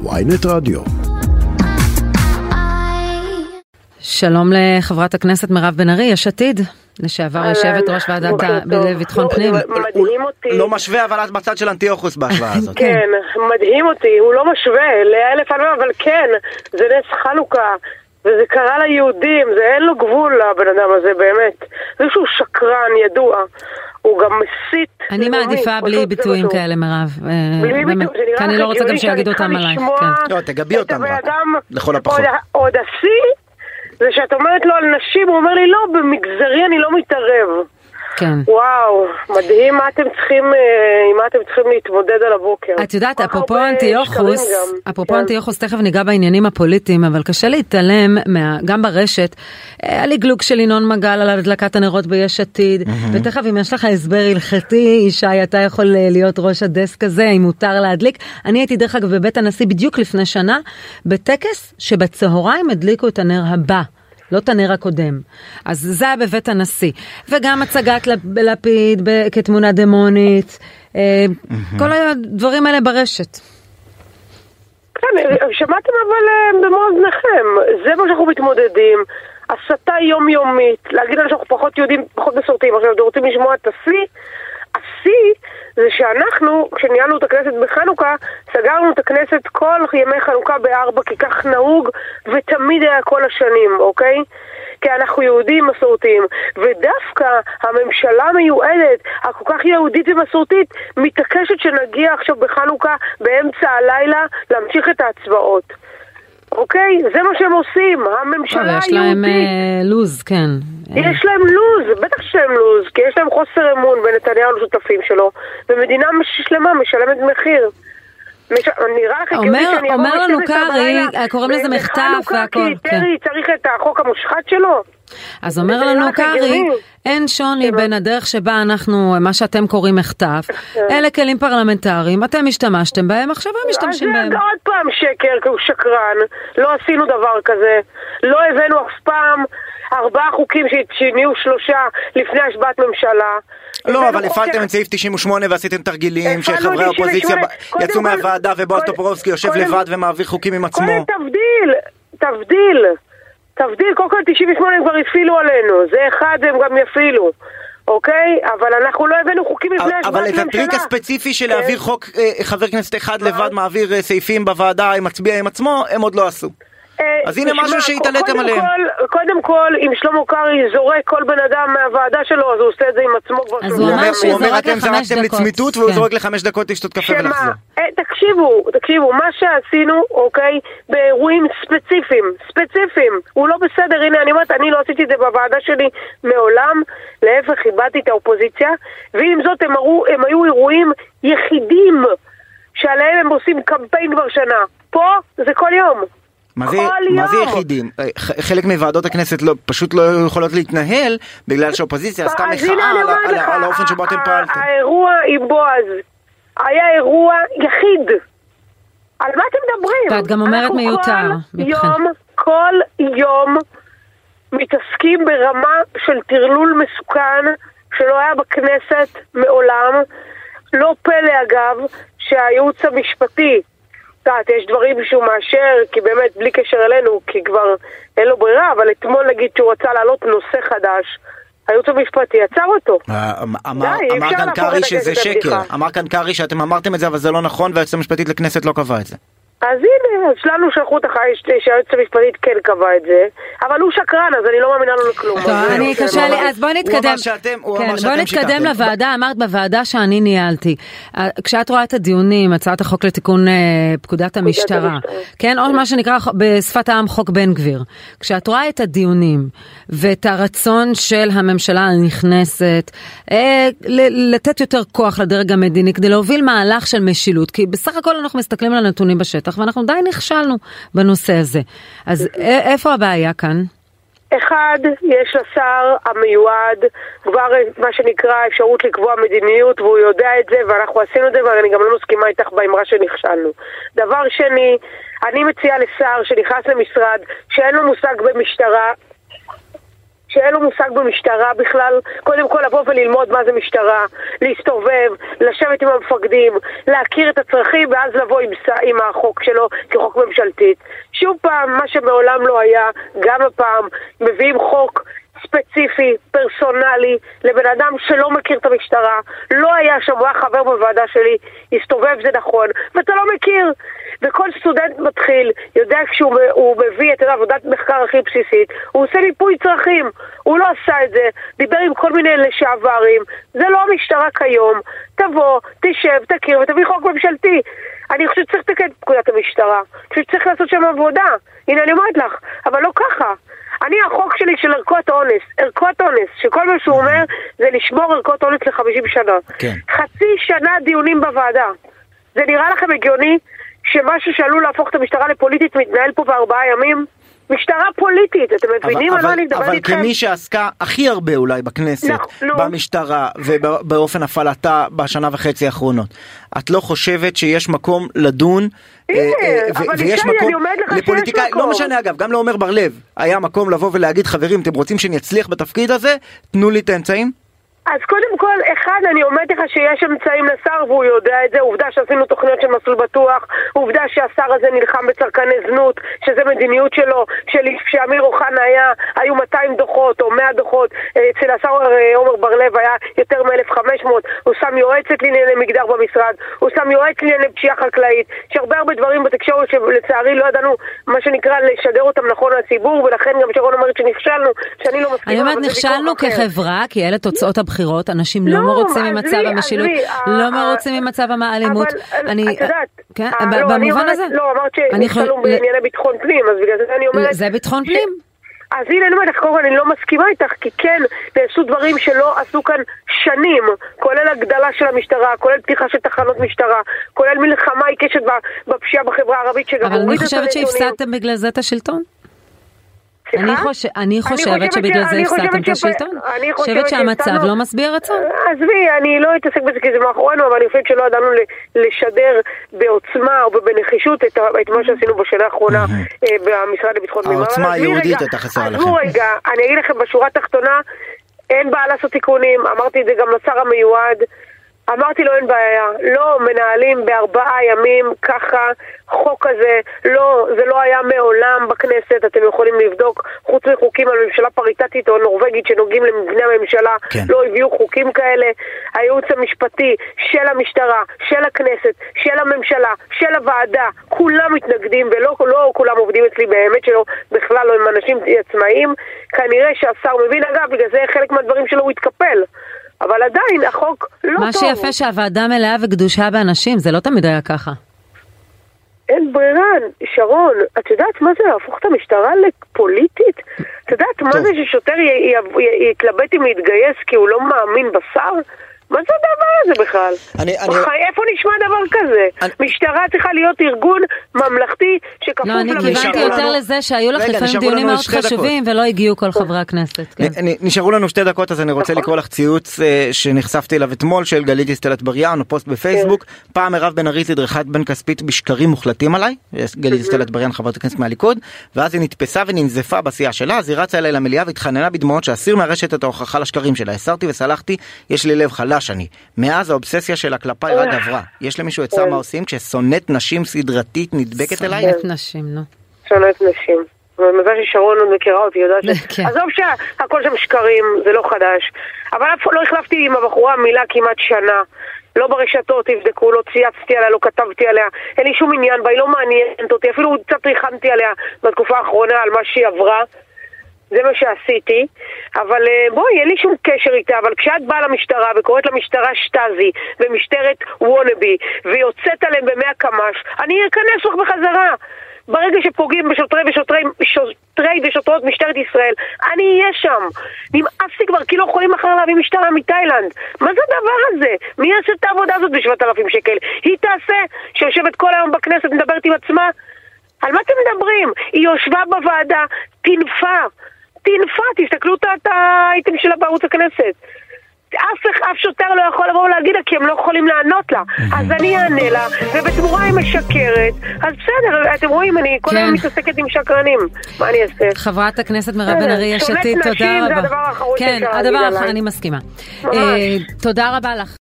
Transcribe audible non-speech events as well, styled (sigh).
ויינט רדיו. שלום לחברת הכנסת מירב בן ארי, יש עתיד. לשעבר יושבת ראש ועדת ביטחון פנים. מדהים אותי. לא משווה, אבל את בצד של אנטיוכוס בהשוואה הזאת. כן, מדהים אותי, הוא לא משווה לאלף עלמא, אבל כן, זה נס חנוכה. וזה קרה ליהודים, זה אין לו גבול לבן אדם הזה, באמת. זה שהוא שקרן, ידוע. הוא גם מסית. אני מעדיפה בלי ביטויים כאלה, מירב. בלי ביטויים, זה נראה כי אני לא רוצה גם שיגידו אותם עלייך. לא, תגבי אותם רק, לכל הפחות. עוד השיא זה שאת אומרת לו על נשים, הוא אומר לי, לא, במגזרי אני לא מתערב. כן. וואו, מדהים מה אתם צריכים, אה, עם מה אתם צריכים להתמודד על הבוקר. את יודעת, אפרופו אנטיוכוס, אפרופו כן. אנטיוכוס, תכף ניגע בעניינים הפוליטיים, אבל קשה להתעלם, מה, גם ברשת, היה לי גלוג של ינון מגל על הדלקת הנרות ביש עתיד, ותכף אם יש לך הסבר הלכתי, ישי, אתה יכול אה, להיות ראש הדסק הזה, אם מותר להדליק. אני הייתי דרך אגב בבית הנשיא בדיוק לפני שנה, בטקס שבצהריים הדליקו את הנר הבא. לא את הנר הקודם. אז זה היה בבית הנשיא. וגם הצגת לפיד כתמונה דמונית, אה, כל הדברים האלה ברשת. כן, שמעתם אבל אה, במו אוזניכם, זה מה שאנחנו מתמודדים. הסתה יומיומית, להגיד לנו שאנחנו פחות יהודים, פחות מסורתיים. עכשיו, אתם רוצים לשמוע את השיא? השיא זה שאנחנו, כשניהלנו את הכנסת בחנוכה, סגרנו את הכנסת כל ימי חנוכה בארבע, כי כך נהוג, ותמיד היה כל השנים, אוקיי? כי אנחנו יהודים מסורתיים. ודווקא הממשלה המיועדת, הכל כך יהודית ומסורתית, מתעקשת שנגיע עכשיו בחנוכה, באמצע הלילה, להמשיך את ההצבעות. אוקיי? זה מה שהם עושים, הממשלה היהודית. יש להם אה, לוז, כן. יש להם לוז, בטח שיש להם לוז, כי יש להם חוסר אמון בנתניהו לשותפים שלו, ומדינה שלמה משלמת מחיר. נראה לך הגיוני שאני אבוא אומר לנו קרעי, קוראים לזה מחטף והכל. כי טרי צריך את החוק המושחת שלו? אז אומר לנו קרעי, אין שוני בין הדרך שבה אנחנו, מה שאתם קוראים מחטף, אלה כלים פרלמנטריים, אתם השתמשתם בהם, עכשיו הם משתמשים בהם. אז זה עוד פעם שקר, כי הוא שקרן, לא עשינו דבר כזה, לא הבאנו אף פעם ארבעה חוקים שנהיו שלושה לפני השבעת ממשלה. לא, אבל הפעלתם את סעיף 98 ועשיתם תרגילים שחברי האופוזיציה יצאו מהוועדה ובועז טופורובסקי יושב לבד ומעביר חוקים עם עצמו. קודם תבדיל, תבדיל. תבדיל, קודם כל 98 הם כבר הפעילו עלינו, זה אחד הם גם יפעילו. אוקיי? אבל אנחנו לא הבאנו חוקים לפני השבעת ממשלה. אבל את הטריק הספציפי של להעביר כן. חוק, אה, חבר כנסת אחד לבד מעביר אה, סעיפים בוועדה, מצביע עם עצמו, הם עוד לא עשו. אז הנה משהו שהתעליתם עליהם. קודם כל, אם שלמה קרעי זורק כל בן אדם מהוועדה שלו, אז הוא עושה את זה עם עצמו כבר אז הוא אומר שהוא זורק לחמש דקות. אתם זרקתם לצמיתות והוא כן. זורק לחמש דקות לשתות קפה ולחזור. אה, תקשיבו, תקשיבו, מה שעשינו, אוקיי, באירועים ספציפיים, ספציפיים, הוא לא בסדר, הנה אני אומרת, אני לא עשיתי את זה בוועדה שלי מעולם, להפך, איבדתי את האופוזיציה, ועם זאת הם היו אירועים יחידים שעליהם הם עושים קמפיין כבר שנה. פה זה כל יום. מה זה, מה זה יחידים? אה, חלק מוועדות הכנסת לא, פשוט לא יכולות להתנהל בגלל שהאופוזיציה עשתה מחאה על, על, על האופן שבו אתם פעלתם. האירוע עם בועז היה אירוע יחיד. על מה אתם מדברים? ואת גם אומרת מיותר. כל יום, כל יום מתעסקים ברמה של טרלול מסוכן שלא היה בכנסת מעולם. לא פלא אגב שהייעוץ המשפטי יודעת, יש דברים שהוא מאשר, כי באמת, בלי קשר אלינו, כי כבר אין לו ברירה, אבל אתמול נגיד שהוא רצה להעלות נושא חדש, הייעוץ המשפטי עצר אותו. אה, אמר כאן קרעי שזה שקר, אמר כאן קרעי שאתם אמרתם את זה, אבל זה לא נכון, והיועצת המשפטית לכנסת לא קבעה את זה. אז הנה, אז לנו שלחו את החיש שהיועצת המשפטית כן קבע את זה, אבל הוא שקרן, אז אני לא מאמינה לו לכלום. טוב, אני קשה לי, אז בואי נתקדם. הוא אמר שאתם, הוא כן, אמר שאתם בואי נתקדם לוועדה, אמרת בוועדה שאני ניהלתי. אה, כשאת רואה את הדיונים, הצעת החוק לתיקון אה, פקודת המשטרה, כן, או מה שנקרא בשפת העם חוק בן גביר. כשאת רואה את הדיונים ואת הרצון של הממשלה הנכנסת אה, לתת יותר כוח לדרג המדיני כדי להוביל מהלך של משילות, כי בסך הכל אנחנו מסתכלים על הנתונים בשטח. בשטח, ואנחנו די נכשלנו בנושא הזה. אז איפה הבעיה כאן? אחד, יש לשר המיועד כבר מה שנקרא אפשרות לקבוע מדיניות והוא יודע את זה ואנחנו עשינו את זה ואני גם לא מסכימה איתך באמרה שנכשלנו. דבר שני, אני מציעה לשר שנכנס למשרד שאין לו מושג במשטרה שאין לו מושג במשטרה בכלל, קודם כל לבוא וללמוד מה זה משטרה, להסתובב, לשבת עם המפקדים, להכיר את הצרכים ואז לבוא עם, עם החוק שלו כחוק ממשלתית. שוב פעם, מה שמעולם לא היה, גם הפעם, מביאים חוק ספציפי, פרסונלי, לבן אדם שלא מכיר את המשטרה, לא היה שם, הוא היה חבר בוועדה שלי, הסתובב זה נכון, ואתה לא מכיר. וכל סטודנט מתחיל יודע כשהוא מביא את עבודת מחקר הכי בסיסית, הוא עושה מיפוי צרכים. הוא לא עשה את זה, דיבר עם כל מיני לשעברים, זה לא המשטרה כיום. תבוא, תשב, תכיר ותביא חוק ממשלתי. אני חושבת שצריך לתקן את פקודת המשטרה. אני חושבת שצריך לעשות שם עבודה. הנה אני אומרת לך, אבל לא ככה. אני, החוק שלי של ערכות אונס, ערכות אונס, שכל מה שהוא אומר זה לשמור ערכות אונס ל-50 שנה. כן. חצי שנה דיונים בוועדה. זה נראה לכם הגיוני שמשהו שעלול להפוך את המשטרה לפוליטית מתנהל פה בארבעה ימים? משטרה פוליטית, אתם מבינים על מה אני מדברת איתכם? אבל כמי שעסקה הכי הרבה אולי בכנסת, לא, במשטרה ובאופן הפעלתה בשנה וחצי האחרונות, את לא חושבת שיש מקום לדון אה, אה, ויש מקום לפוליטיקאי, לא משנה אגב, גם לעומר בר לב היה מקום לבוא ולהגיד חברים אתם רוצים שאני אצליח בתפקיד הזה, תנו לי את האמצעים? אז קודם כל, אחד, אני אומרת לך שיש אמצעים לשר והוא יודע את זה, עובדה שעשינו תוכניות של מסלול בטוח, עובדה שהשר הזה נלחם בצרכני זנות, שזה מדיניות שלו, כשאמיר אוחנה היה, היו 200 דוחות או 100 דוחות, אצל השר אה, עומר בר-לב היה יותר מ-1500, הוא שם יועצת לענייני מגדר במשרד, הוא שם יועץ לענייני פשיעה חקלאית, יש הרבה הרבה דברים בתקשורת שלצערי לא ידענו, מה שנקרא, לשדר אותם נכון לציבור, ולכן גם שרון אומרת שנכשלנו, שאני לא מסכימה, אני אומרת נכשלנו כחברה, כי אלה תוצאות הבחירות, אנשים לא, לא מרוצים ממצב המשילות, לא מרוצים ממצב האלימות. אני, את יודעת, כן, לא, במובן הזה. לא, אמרת שנכשלנו בענייני ביטחון פנים, אז בגלל זה אני אומרת... זה ביטחון פנים. אז הנה אני אומרת לך, קודם כל אני לא מסכימה איתך, כי כן, נעשו דברים שלא עשו כאן שנים, כולל הגדלה של המשטרה, כולל פתיחה של תחנות משטרה, כולל מלחמה עיקשת בפשיעה בחברה הערבית, שגם. אבל אני חושבת שהפסדתם בגלל זה את השלטון. אני, חוש... אני חושבת שבגלל זה הפסדתם את השלטון. אני חושבת שהמצב לא משביע רצון. עזבי, אני לא אתעסק בזה כי זה מאחורינו, אבל אני חושבת שלא ידענו לשדר בעוצמה או בנחישות את, מה שעשינו בשנה האחרונה אה, במשרד לביטחון פנים. העוצמה היהודית הייתה חסרה לכם. עזבו רגע, אני אגיד לכם בשורה התחתונה, אין בעיה לעשות תיקונים, אמרתי את זה גם לשר המיועד. אמרתי לו אין בעיה, לא מנהלים בארבעה ימים ככה חוק כזה, לא, זה לא היה מעולם בכנסת, אתם יכולים לבדוק, חוץ מחוקים על ממשלה פריטטית או נורבגית שנוגעים למבנה הממשלה, כן. לא הביאו חוקים כאלה. הייעוץ המשפטי של המשטרה, של הכנסת, של הממשלה, של הוועדה, כולם מתנגדים ולא לא כולם עובדים אצלי באמת שלא, בכלל לא הם אנשים עצמאיים. כנראה שהשר מבין, אגב, בגלל זה חלק מהדברים שלו הוא התקפל. אבל עדיין החוק לא מה טוב. מה שיפה שהוועדה מלאה וקדושה באנשים, זה לא תמיד היה ככה. אין ברירה, שרון, את יודעת מה זה להפוך את המשטרה לפוליטית? את יודעת מה זה ששוטר יתלבט אם להתגייס כי הוא לא מאמין בשר? מה זה הדבר הזה בכלל? אני, אני... איפה נשמע דבר כזה? אני... משטרה צריכה להיות ארגון ממלכתי שכפוף לא, אני כיוונתי יותר לזה שהיו לך לפעמים דיונים מאוד חשובים ולא הגיעו כל חברי הכנסת. כן. נשארו לנו שתי דקות אז אני רוצה נכון. לקרוא לך ציוץ אה, שנחשפתי אליו אתמול של גלית דיסטל אטבריאן או פוסט בפייסבוק. כן. פעם מירב בן ארי תדרכה בן כספית בשקרים מוחלטים עליי, גלית דיסטל אטבריאן חברת הכנסת מהליכוד, ואז היא נתפסה וננזפה בסיעה שלה, אז היא רצה אליי למליאה והתחננה בדמעות שאסיר מהרשת את ההוכחה לשקרים שלה. הסרתי וסלחתי, יש לי לב חלש חדש אני. מאז האובססיה שלה כלפיי רק עברה. יש למישהו עצה מה עושים כששונאת נשים סדרתית נדבקת אליי? שונאת נשים, נו. שונאת נשים. מזל ששרון עוד מכירה אותי, יודעת ש... (laughs) כן. עזוב שהכל שם שקרים, זה לא חדש. אבל אף לא החלפתי עם הבחורה מילה כמעט שנה. לא ברשתות, תבדקו, לא צייצתי עליה, לא כתבתי עליה, אין לי שום עניין בה, היא לא מעניינת אותי, אפילו קצת ריחמתי עליה בתקופה האחרונה על מה שהיא עברה. זה מה שעשיתי, אבל אה, בואי, אין לי שום קשר איתה, אבל כשאת באה למשטרה וקוראת למשטרה שטאזי ומשטרת וונאבי ויוצאת עליהם במאה קמ"ש, אני אכנס לך בחזרה. ברגע שפוגעים בשוטרי ושוטרי, שוטרי ושוטרות משטרת ישראל, אני אהיה שם. נמאס לי כבר, כי לא יכולים מחר להביא משטרה מתאילנד. מה זה הדבר הזה? מי יעשה את העבודה הזאת ב-7,000 שקל? היא תעשה, שיושבת כל היום בכנסת, מדברת עם עצמה? על מה אתם מדברים? היא יושבה בוועדה, טינפה. טינפה, תסתכלו את האייטם שלה בערוץ הכנסת. אף אף שוטר לא יכול לבוא ולהגיד לה כי הם לא יכולים לענות לה. אז אני אענה לה, ובתמורה היא משקרת. אז בסדר, אתם רואים, אני כל היום כן. מתעסקת עם שקרנים. מה אני אעשה? חברת הכנסת מירב בן ארי, יש עתיד, תודה רבה. שונאת נשים זה הדבר האחרון כן, הדבר האחרון, אני מסכימה. אה, תודה רבה לך.